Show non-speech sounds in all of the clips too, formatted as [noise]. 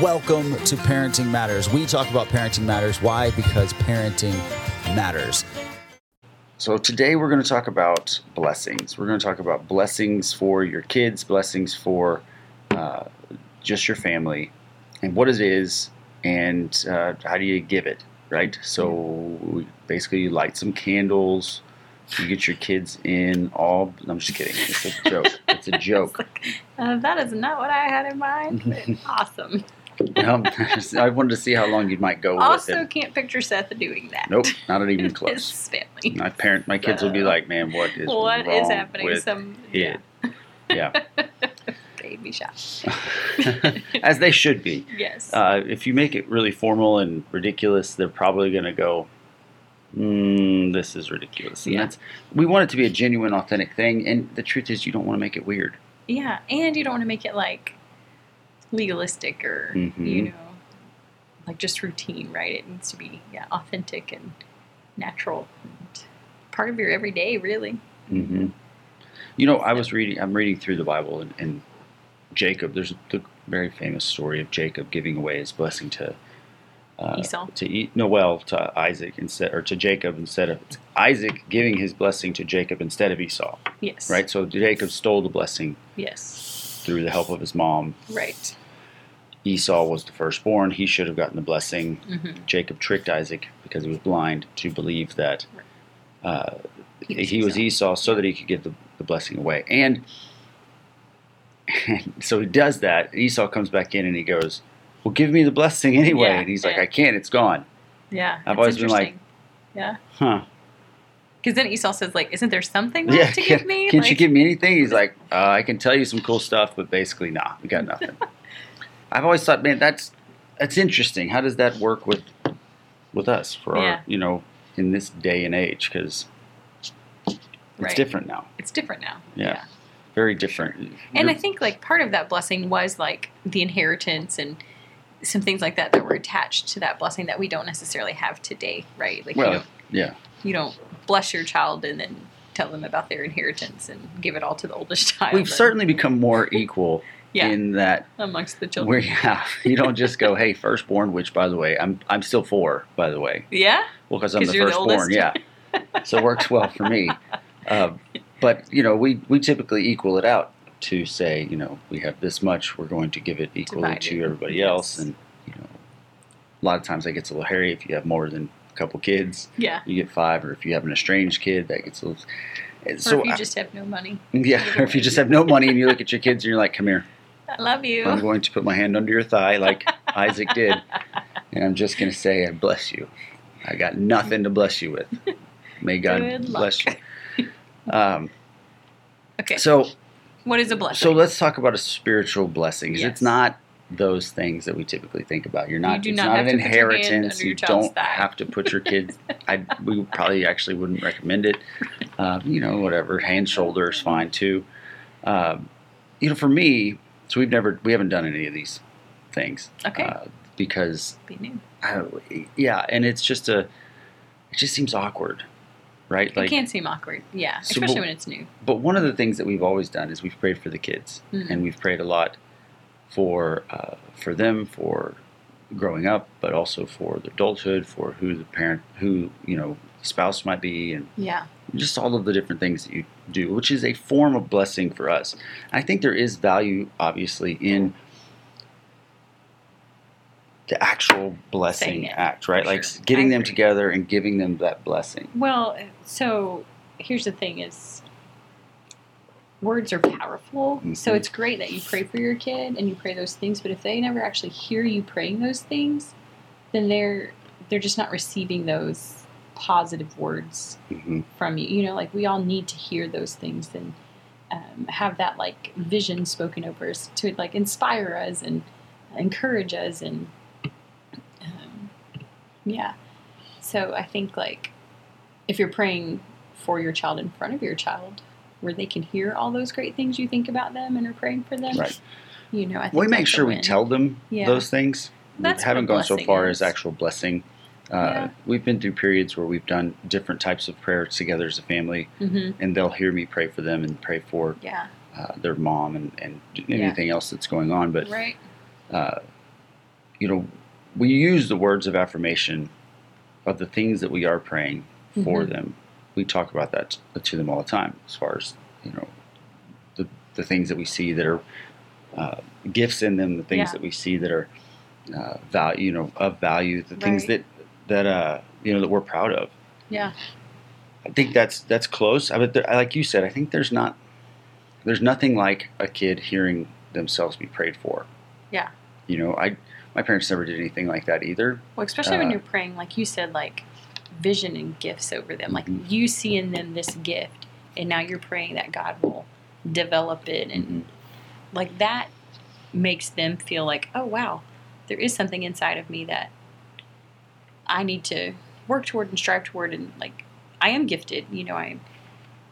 Welcome to Parenting Matters. We talk about parenting matters. Why? Because parenting matters. So, today we're going to talk about blessings. We're going to talk about blessings for your kids, blessings for uh, just your family, and what it is, and uh, how do you give it, right? So, basically, you light some candles, you get your kids in all. I'm just kidding. It's a joke. It's a [laughs] joke. Uh, that is not what I had in mind. [laughs] awesome. Um, [laughs] I wanted to see how long you might go with Also, it. can't picture Seth doing that. Nope, not even [laughs] close. His family. My parent, my kids will be like, "Man, what is What is happening? with Some it?" Yeah, [laughs] baby shot. as they should be. yes. Uh, if you make it really formal and ridiculous, they're probably going to go, mm, "This is ridiculous." And Yeah. that's we want it to be a genuine, authentic thing. And the truth is, you don't want to make it weird. yeah, and you don't want to make it like legalistic or Mhm. you know, like just routine, right? It needs to be yeah, authentic and natural and part of your everyday, really. hmm You know, I was reading. I'm reading through the Bible, and, and Jacob. There's the very famous story of Jacob giving away his blessing to uh, Esau. To eat no, well, to Isaac instead, or to Jacob instead of Isaac giving his blessing to Jacob instead of Esau. Yes. Right. So Jacob stole the blessing Yes. through the help of his mom. Right. Esau was the firstborn. He should have gotten the blessing. hmm Jacob tricked Isaac because he was blind to believe that uh, He was he was Esau. So that he could give the, the blessing away. And, and [laughs] so he does that. Esau comes back in and he goes, Well, give me the blessing anyway. Yeah, and he's like, yeah. I can't, it's gone. Yeah. I've always been like- yeah. Huh. Because then Esau says, like, isn't there something left Yeah, to can, give me? can't you give me anything? He's like, uh, I can tell you some cool stuff, but basically, nah, we got nothing. [laughs] I've always thought, man, that's that's interesting. How does that work with with us for Yeah. our, you know, in this day and age? Because it's Right. different now. It's different now. Yeah. Very different. And I think like part of that blessing was like the inheritance and some things like that that were attached to that blessing that we don't necessarily have today, right? Like you well, don't yeah. you don't bless your child and then tell them about their inheritance and give it all to the oldest [laughs] child. We've certainly become more equal yeah in that amongst the children. where [laughs] yeah, you don't just go, [laughs] hey, firstborn, which by the way, I'm I'm still four, by the way. Yeah, Well, because I'm the firstborn, yeah. [laughs] So it works well for me. Uh, but you know, we we typically equal it out to say, you know, we have this much, we're going to give it equally Divide to everybody yes. else, and you know, a lot of times that gets a little hairy if you have more than a couple kids. yeah. You get five, or if you have an estranged kid, that gets a little. Or So if you I- just have no money, yeah, or if you just have no money and you look at your kids and you're like, "Come here, I [laughs] love you. I'm going to put my hand under your thigh like [laughs] Isaac did, and I'm just going to say, I bless you. I got nothing to bless you with. May God bless you. Um, Okay, so, what is a blessing? so let's talk about a spiritual blessing. Yes. It's not those things that we typically think about. You're not. do it's not an to put your hand inheritance. You don't thigh. have to put your kids. [laughs] I we probably actually wouldn't recommend it. Uh, you know, whatever. Hand shoulder is fine too. Um, you know, for me, so we've never we haven't done any of these things. Okay. Uh, because Be new. Yeah, and it's just a, it just seems awkward, right? it can seem awkward, yeah, So especially what- when it's new. but one of the things that we've always done is we've prayed for the kids, Mhm. and we've prayed a lot for uh, for them for growing up, but also for their adulthood, for who the parent, who you know, spouse might be, and Yeah, just all of the different things that you do, which is a form of blessing for us. I think there is value, obviously, in the actual blessing act, right? for Like sure. getting them together and giving them that blessing. Well, so here's the thing is words are powerful. So Mhm. it's great that you pray for your kid and you pray those things, but if they never actually hear you praying those things, then they're they're just not receiving those positive words hmm from you. You know, like we all need to hear those things and um, have that like vision spoken over us to like inspire us and encourage us and um, yeah. So I think like if you're praying for your child in front of your child, where they can hear all those great things you think about them and are praying for them, Right. You know, I think We make sure we tell them Yeah. those things. That's we haven't gone so far is. as actual blessing. Uh, Yeah. We've been through periods where we've done different types of prayers together as a family, Mhm. and they'll hear me pray for them and pray for Yeah. uh, their mom and, and Yeah. anything else that's going on. But right. uh, you know, we use the words of affirmation of the things that we are praying for Mhm. them. We talk about that to them all the time, as far as you know, the the things that we see that are uh, gifts in them, the things Yeah. that we see that are uh, value, you know, of value, the things Right. that that uh, you know that we're proud of. Yeah. I think that's that's close. I but there- like you said, I think there's not there's nothing like a kid hearing themselves be prayed for. Yeah. You know, I my parents never did anything like that either. Well, especially when Uh, you're praying, like you said, like vision and gifts over them. Like Mhm. you see in them this gift, and now you're praying that God will develop it, and Mhm. like that makes them feel like, oh wow, there is something inside of me that I need to work toward and strive toward, and like I am gifted. You know, I'm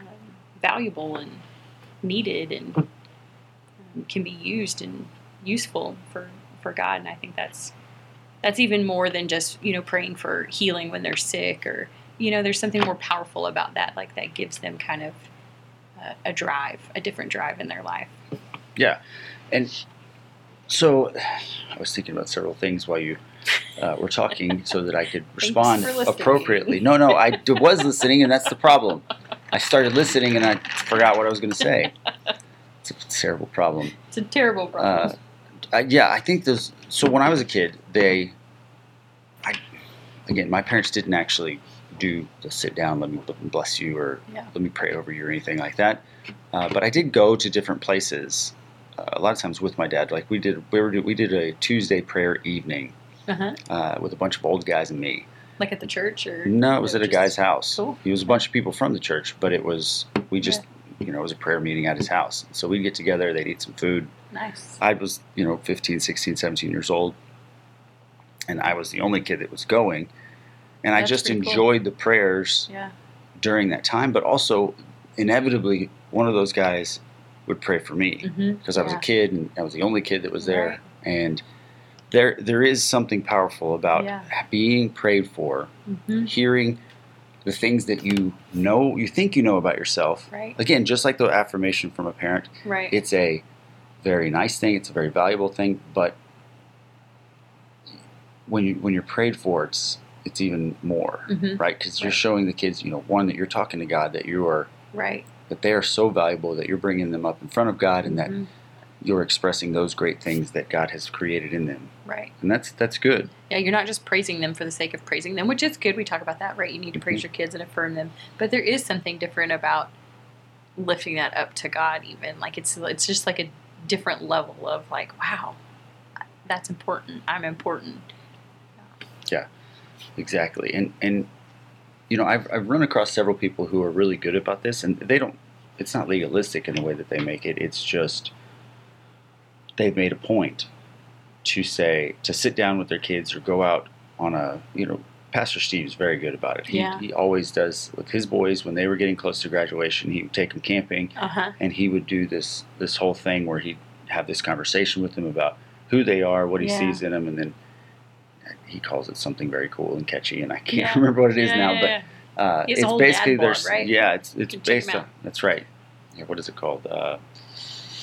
um, valuable and needed, and um, can be used and useful for for God. And I think that's that's even more than just you know praying for healing when they're sick or you know there's something more powerful about that like that gives them kind of uh, a drive a different drive in their life Yeah, and so [sighs] I was thinking about several things while you uh, were talking, so that I could respond appropriately. No, no, I d- was listening, and that's the problem. I started listening, and I forgot what I was going to say. It's a terrible problem. it's a terrible problem Uh, yeah, I think those. So when I was a kid, they, I, again, my parents didn't actually do the sit down, let me bless you, or Yeah. let me pray over you, or anything like that. Uh, but I did go to different places. Uh, a lot of times with my dad, like we did, we were we did a Tuesday prayer evening uh-huh. uh, with a bunch of old guys and me. like at the church or No, it was at a guy's house. Cool. He was a bunch of people from the church, but it was we just you know it was a prayer meeting at his house. So we'd get together, they'd eat some food, nice I was, you know, 15, 16, 17 years old, and I was the only kid that was going. And I just pretty cool. enjoyed the prayers yeah during that time, but also inevitably one of those guys would pray for me mm-hmm. because I was yeah. a kid and I was the only kid that was there. Right. And there, there is something powerful about Yeah. being prayed for, mm-hmm. hearing the things that you know, you think you know about yourself. right Again, just like the affirmation from a parent, right it's a very nice thing. It's a very valuable thing. But when you when you're prayed for, it's it's even more, Mhm. right? Because you're Right. showing the kids, you know, one that you're talking to God, that you are right that they are so valuable that you're bringing them up in front of God, and that Mhm. You're expressing those great things that God has created in them, right and that's that's good. Yeah, you're not just praising them for the sake of praising them, which is good. We talk about that, right? You need to praise Mhm. your kids and affirm them, but there is something different about lifting that up to God. Even like it's it's just like a different level of like, wow, that's important. I'm important. Yeah. Exactly, and and you know, I've I've run across several people who are really good about this, and they don't. It's not legalistic in the way that they make it. It's just they've made a point to say to sit down with their kids or go out on a you know. Pastor Steve's very good about it. He, Yeah. he always does with his boys when they were getting close to graduation. He would take them camping, Uh huh. and he would do this this whole thing where he'd have this conversation with them about who they are, what he Yeah. sees in them, and then he calls it something very cool and catchy, and I can't Yeah. [laughs] remember what it is now, but uh, He has a it's basically there's right? yeah, it's it's can check him based on that's right. Yeah, what is it called? Uh,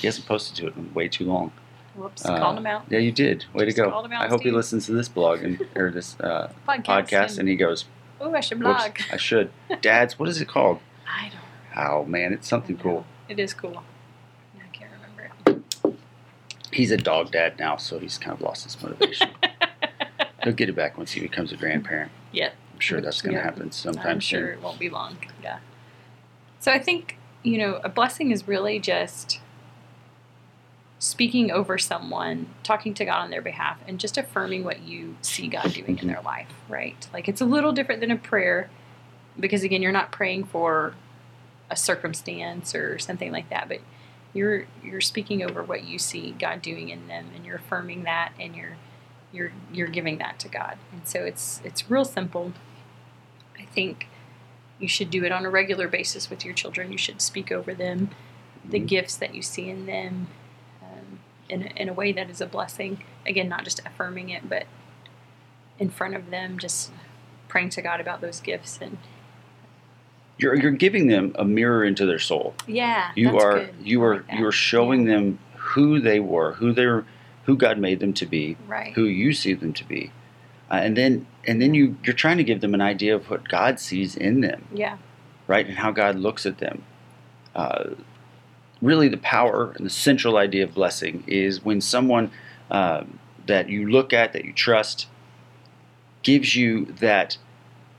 he hasn't posted to it in way too long. Whoops, Uh, called him out. Yeah, you did. Way Just to go! out, I hope he listens to this blog and [laughs] or this uh, Podcast. podcast, and he goes, oh, I should blog. I should." [laughs] Dad's, what is it called? I don't. Oh man, it's something cool. It is cool. I can't remember it. He's a dog dad now, so he's kind of lost his motivation. [laughs] He'll get it back once he becomes a grandparent. Yeah. I'm sure that's going to Yeah. happen sometime I'm sure soon. it won't be long. Yeah. So I think, you know, a blessing is really just speaking over someone, talking to God on their behalf, and just affirming what you see God doing in their life, right? Like it's a little different than a prayer because, again, you're not praying for a circumstance or something like that, but you're you're speaking over what you see God doing in them and you're affirming that and you're you're you're giving that to God. And so it's it's real simple. I think you should do it on a regular basis with your children. You should speak over them, the Mhm. gifts that you see in them, in, a, in a way that is a blessing. Again, not just affirming it, but in front of them, just praying to God about those gifts. And You're you're giving them a mirror into their soul. yeah, You are good. you are like you are showing them who they were, who they're who God made them to be, Right. who you see them to be, uh, and then and then you you're trying to give them an idea of what God sees in them, Yeah. right, and how God looks at them. Uh, really, the power and the central idea of blessing is when someone um, that you look at, that you trust, gives you that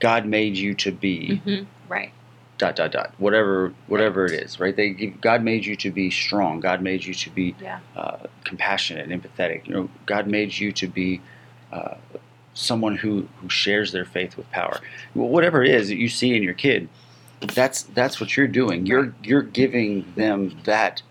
God made you to be hmm Right. dot dot dot whatever whatever it is right? They give, god made you to be strong. God made you to be Yeah. uh, compassionate empathetic. You know god made you to be uh, someone who who shares their faith with power. Well, whatever it is that you see in your kid that's that's what you're doing you're you're giving them that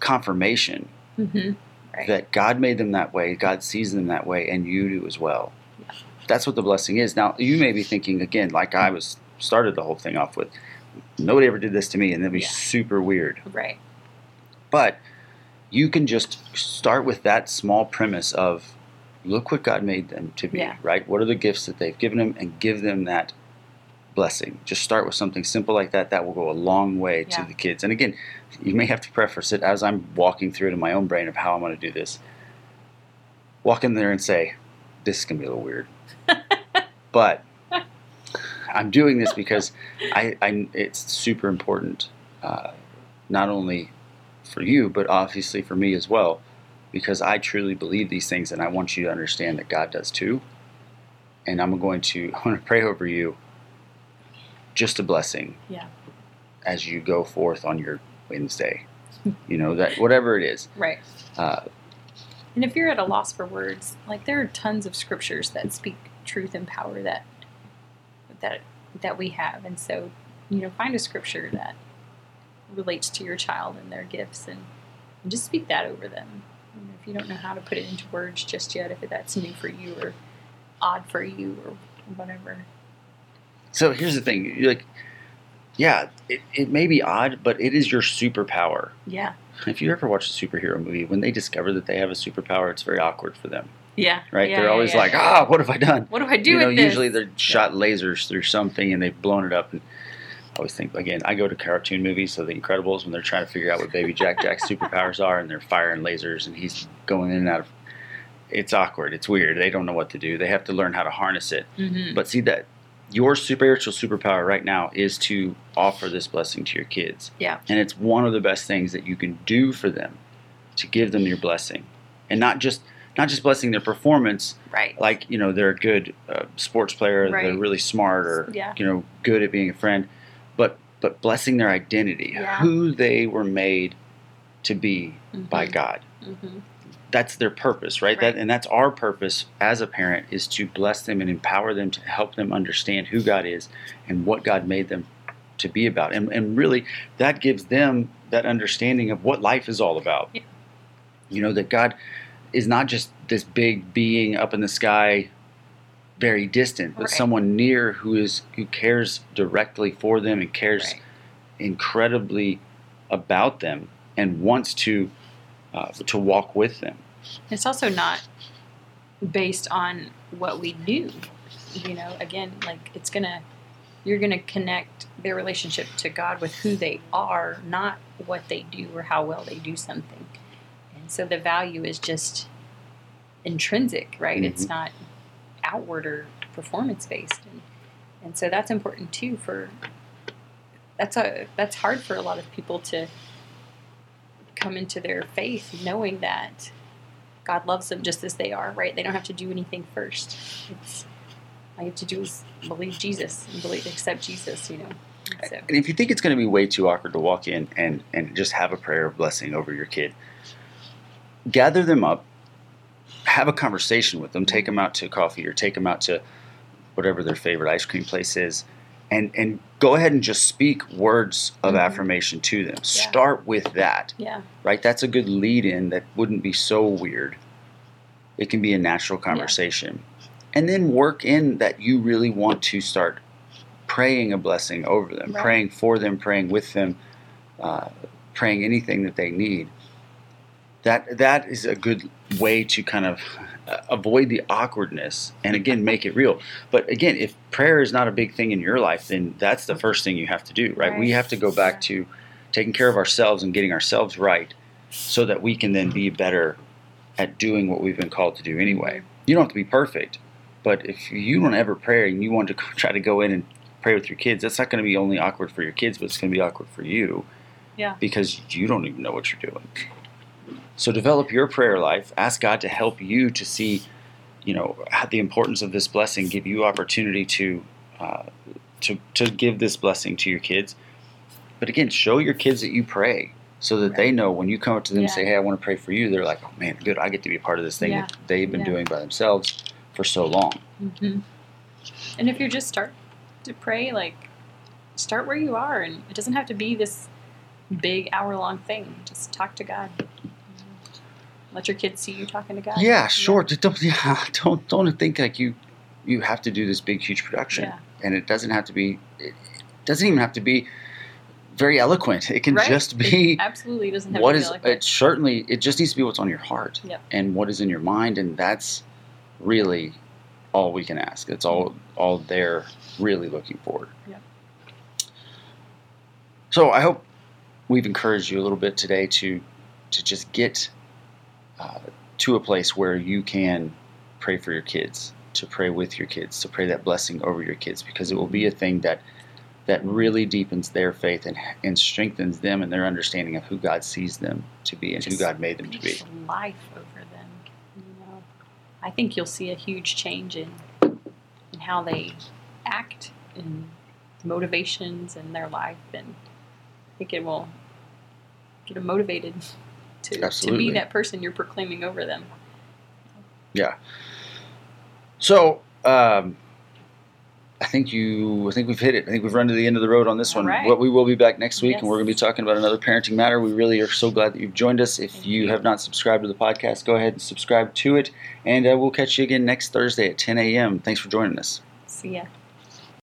confirmation hmm Right. that god made them that way god sees them that way and you do as well Yeah. that's what the blessing is now you may be thinking again like i was started the whole thing off with nobody ever did this to me and that'd be Yeah. super weird Right. but you can just start with that small premise of look what god made them to be Yeah. right what are the gifts that they've given them and give them that blessing. Just start with something simple like that that will go a long way to the kids. And again you may have to preface it as i'm walking through it in my own brain of how i'm going to do this. Walk in there and say this is going to be a little weird. [laughs] But i'm doing this because I, I it's super important uh, not only for you but obviously for me as well because i truly believe these things and i want you to understand that god does too. And i'm going to i want to pray over you just a blessing Yeah. as you go forth on your wednesday [laughs] you know that whatever it is Right. uh, And if you're at a loss for words, like there are tons of scriptures that speak truth and power that that that we have, and so you know, find a scripture that relates to your child and their gifts, and, and just speak that over them. You know, if you don't know how to put it into words just yet, if that's new for you or odd for you or whatever. So here's the thing you're like yeah it, it may be odd but it is your superpower. Yeah. if you ever watch a superhero movie when they discover that they have a superpower it's very awkward for them. Yeah. right? Yeah, they're yeah, always yeah. like ah what have i done? What do I do you know usually they're shot lasers through something and they've blown it up. And I always think again I go to cartoon movies so the Incredibles when they're trying to figure out what Baby Jack Jack's [laughs] superpowers are and they're firing lasers and he's going in and out of it's awkward. It's weird. They don't know what to do. They have to learn how to harness it. Mhm. but see that your spiritual superpower right now is to offer this blessing to your kids Yeah. and it's one of the best things that you can do for them to give them your blessing and not just not just blessing their performance Right. like you know they're a good uh, sports player, Right. they're really smart, or Yeah. you know good at being a friend, but but blessing their identity, Yeah. who they were made to be by Mhm. God. Mhm. That's their purpose, right? Right. That and that's our purpose as a parent is to bless them and empower them to help them understand who God is and what God made them to be about, and and really that gives them that understanding of what life is all about. Yeah. You know that God is not just this big being up in the sky very distant but Right. someone near who is who cares directly for them and cares Right. incredibly about them and wants to uh, to walk with them It's also not based on what we do. You know, again, like it's gonna, you're gonna connect their relationship to God with who they are, not what they do or how well they do something. And so the value is just intrinsic, right? It's Mhm. not outward or performance based. And, and so that's important too for, that's a, that's hard for a lot of people to come into their faith knowing that God loves them just as they are, right? They don't have to do anything first. It's all you have to do is believe Jesus and believe accept Jesus, you know. So and if you think it's going to be way too awkward to walk in and and just have a prayer of blessing over your kid gather them up have a conversation with them take them out to coffee or take them out to whatever their favorite ice cream place is and and go ahead and just speak words of Mhm. affirmation to them start with that yeah, right? That's a good lead in that wouldn't be so weird. It can be a natural conversation. And then work in that you really want to start praying a blessing over them, Right. praying for them, praying with them, uh, praying anything that they need. That that is a good way to kind of avoid the awkwardness and again make it real. But again, if prayer is not a big thing in your life, then that's the first thing you have to do, right? We have to go back to taking care of ourselves and getting ourselves right so that we can then be better at doing what we've been called to do anyway. You don't have to be perfect, but if you don't ever pray and you want to [laughs] try to go in and pray with your kids, that's not going to be only awkward for your kids, but it's going to be awkward for you. Yeah. Because you don't even know what you're doing. So develop your prayer life. Ask God to help you to see, you know, the importance of this blessing. Give you opportunity to, uh, to to give this blessing to your kids. But again, show your kids that you pray, so that Right. they know when you come up to them and say, "Hey, I want to pray for you." They're like, "Oh man, good! I get to be a part of this thing Yeah. that they've been Yeah. doing by themselves for so long." hmm And if you're just start to pray, like start where you are, and it doesn't have to be this big hour long thing. Just talk to God. Let your kids see you talking to God. Yeah, sure. Just Don't yeah, [laughs] don't don't think like you you have to do this big huge production, Yeah. and it doesn't have to be. It doesn't even have to be very eloquent. It can Right. just be It absolutely doesn't have what to is. be like It certainly it just needs to be what's on your heart Yep. and what is in your mind, and that's really all we can ask. It's all all they're really looking for. Yep. So I hope we've encouraged you a little bit today to to just get uh, to a place where you can pray for your kids, to pray with your kids, to pray that blessing over your kids, because it will be a thing that that really deepens their faith and and strengthens them and their understanding of who God sees them to be and who God made them to be. Life over them. You know, I think you'll see a huge change in in how they act and motivations in their life, and I think it will get them motivated to to be that person you're proclaiming over them. Yeah. So um, I think you. I think we've hit it. I think we've run to the end of the road on this one. right. But we will be back next week, and we're going to be talking about another parenting matter. We really are so glad that you've joined us. If you, you. have not subscribed to the podcast, go ahead and subscribe to it, and uh, we'll catch you again next Thursday at 10 a.m. Thanks for joining us. See ya.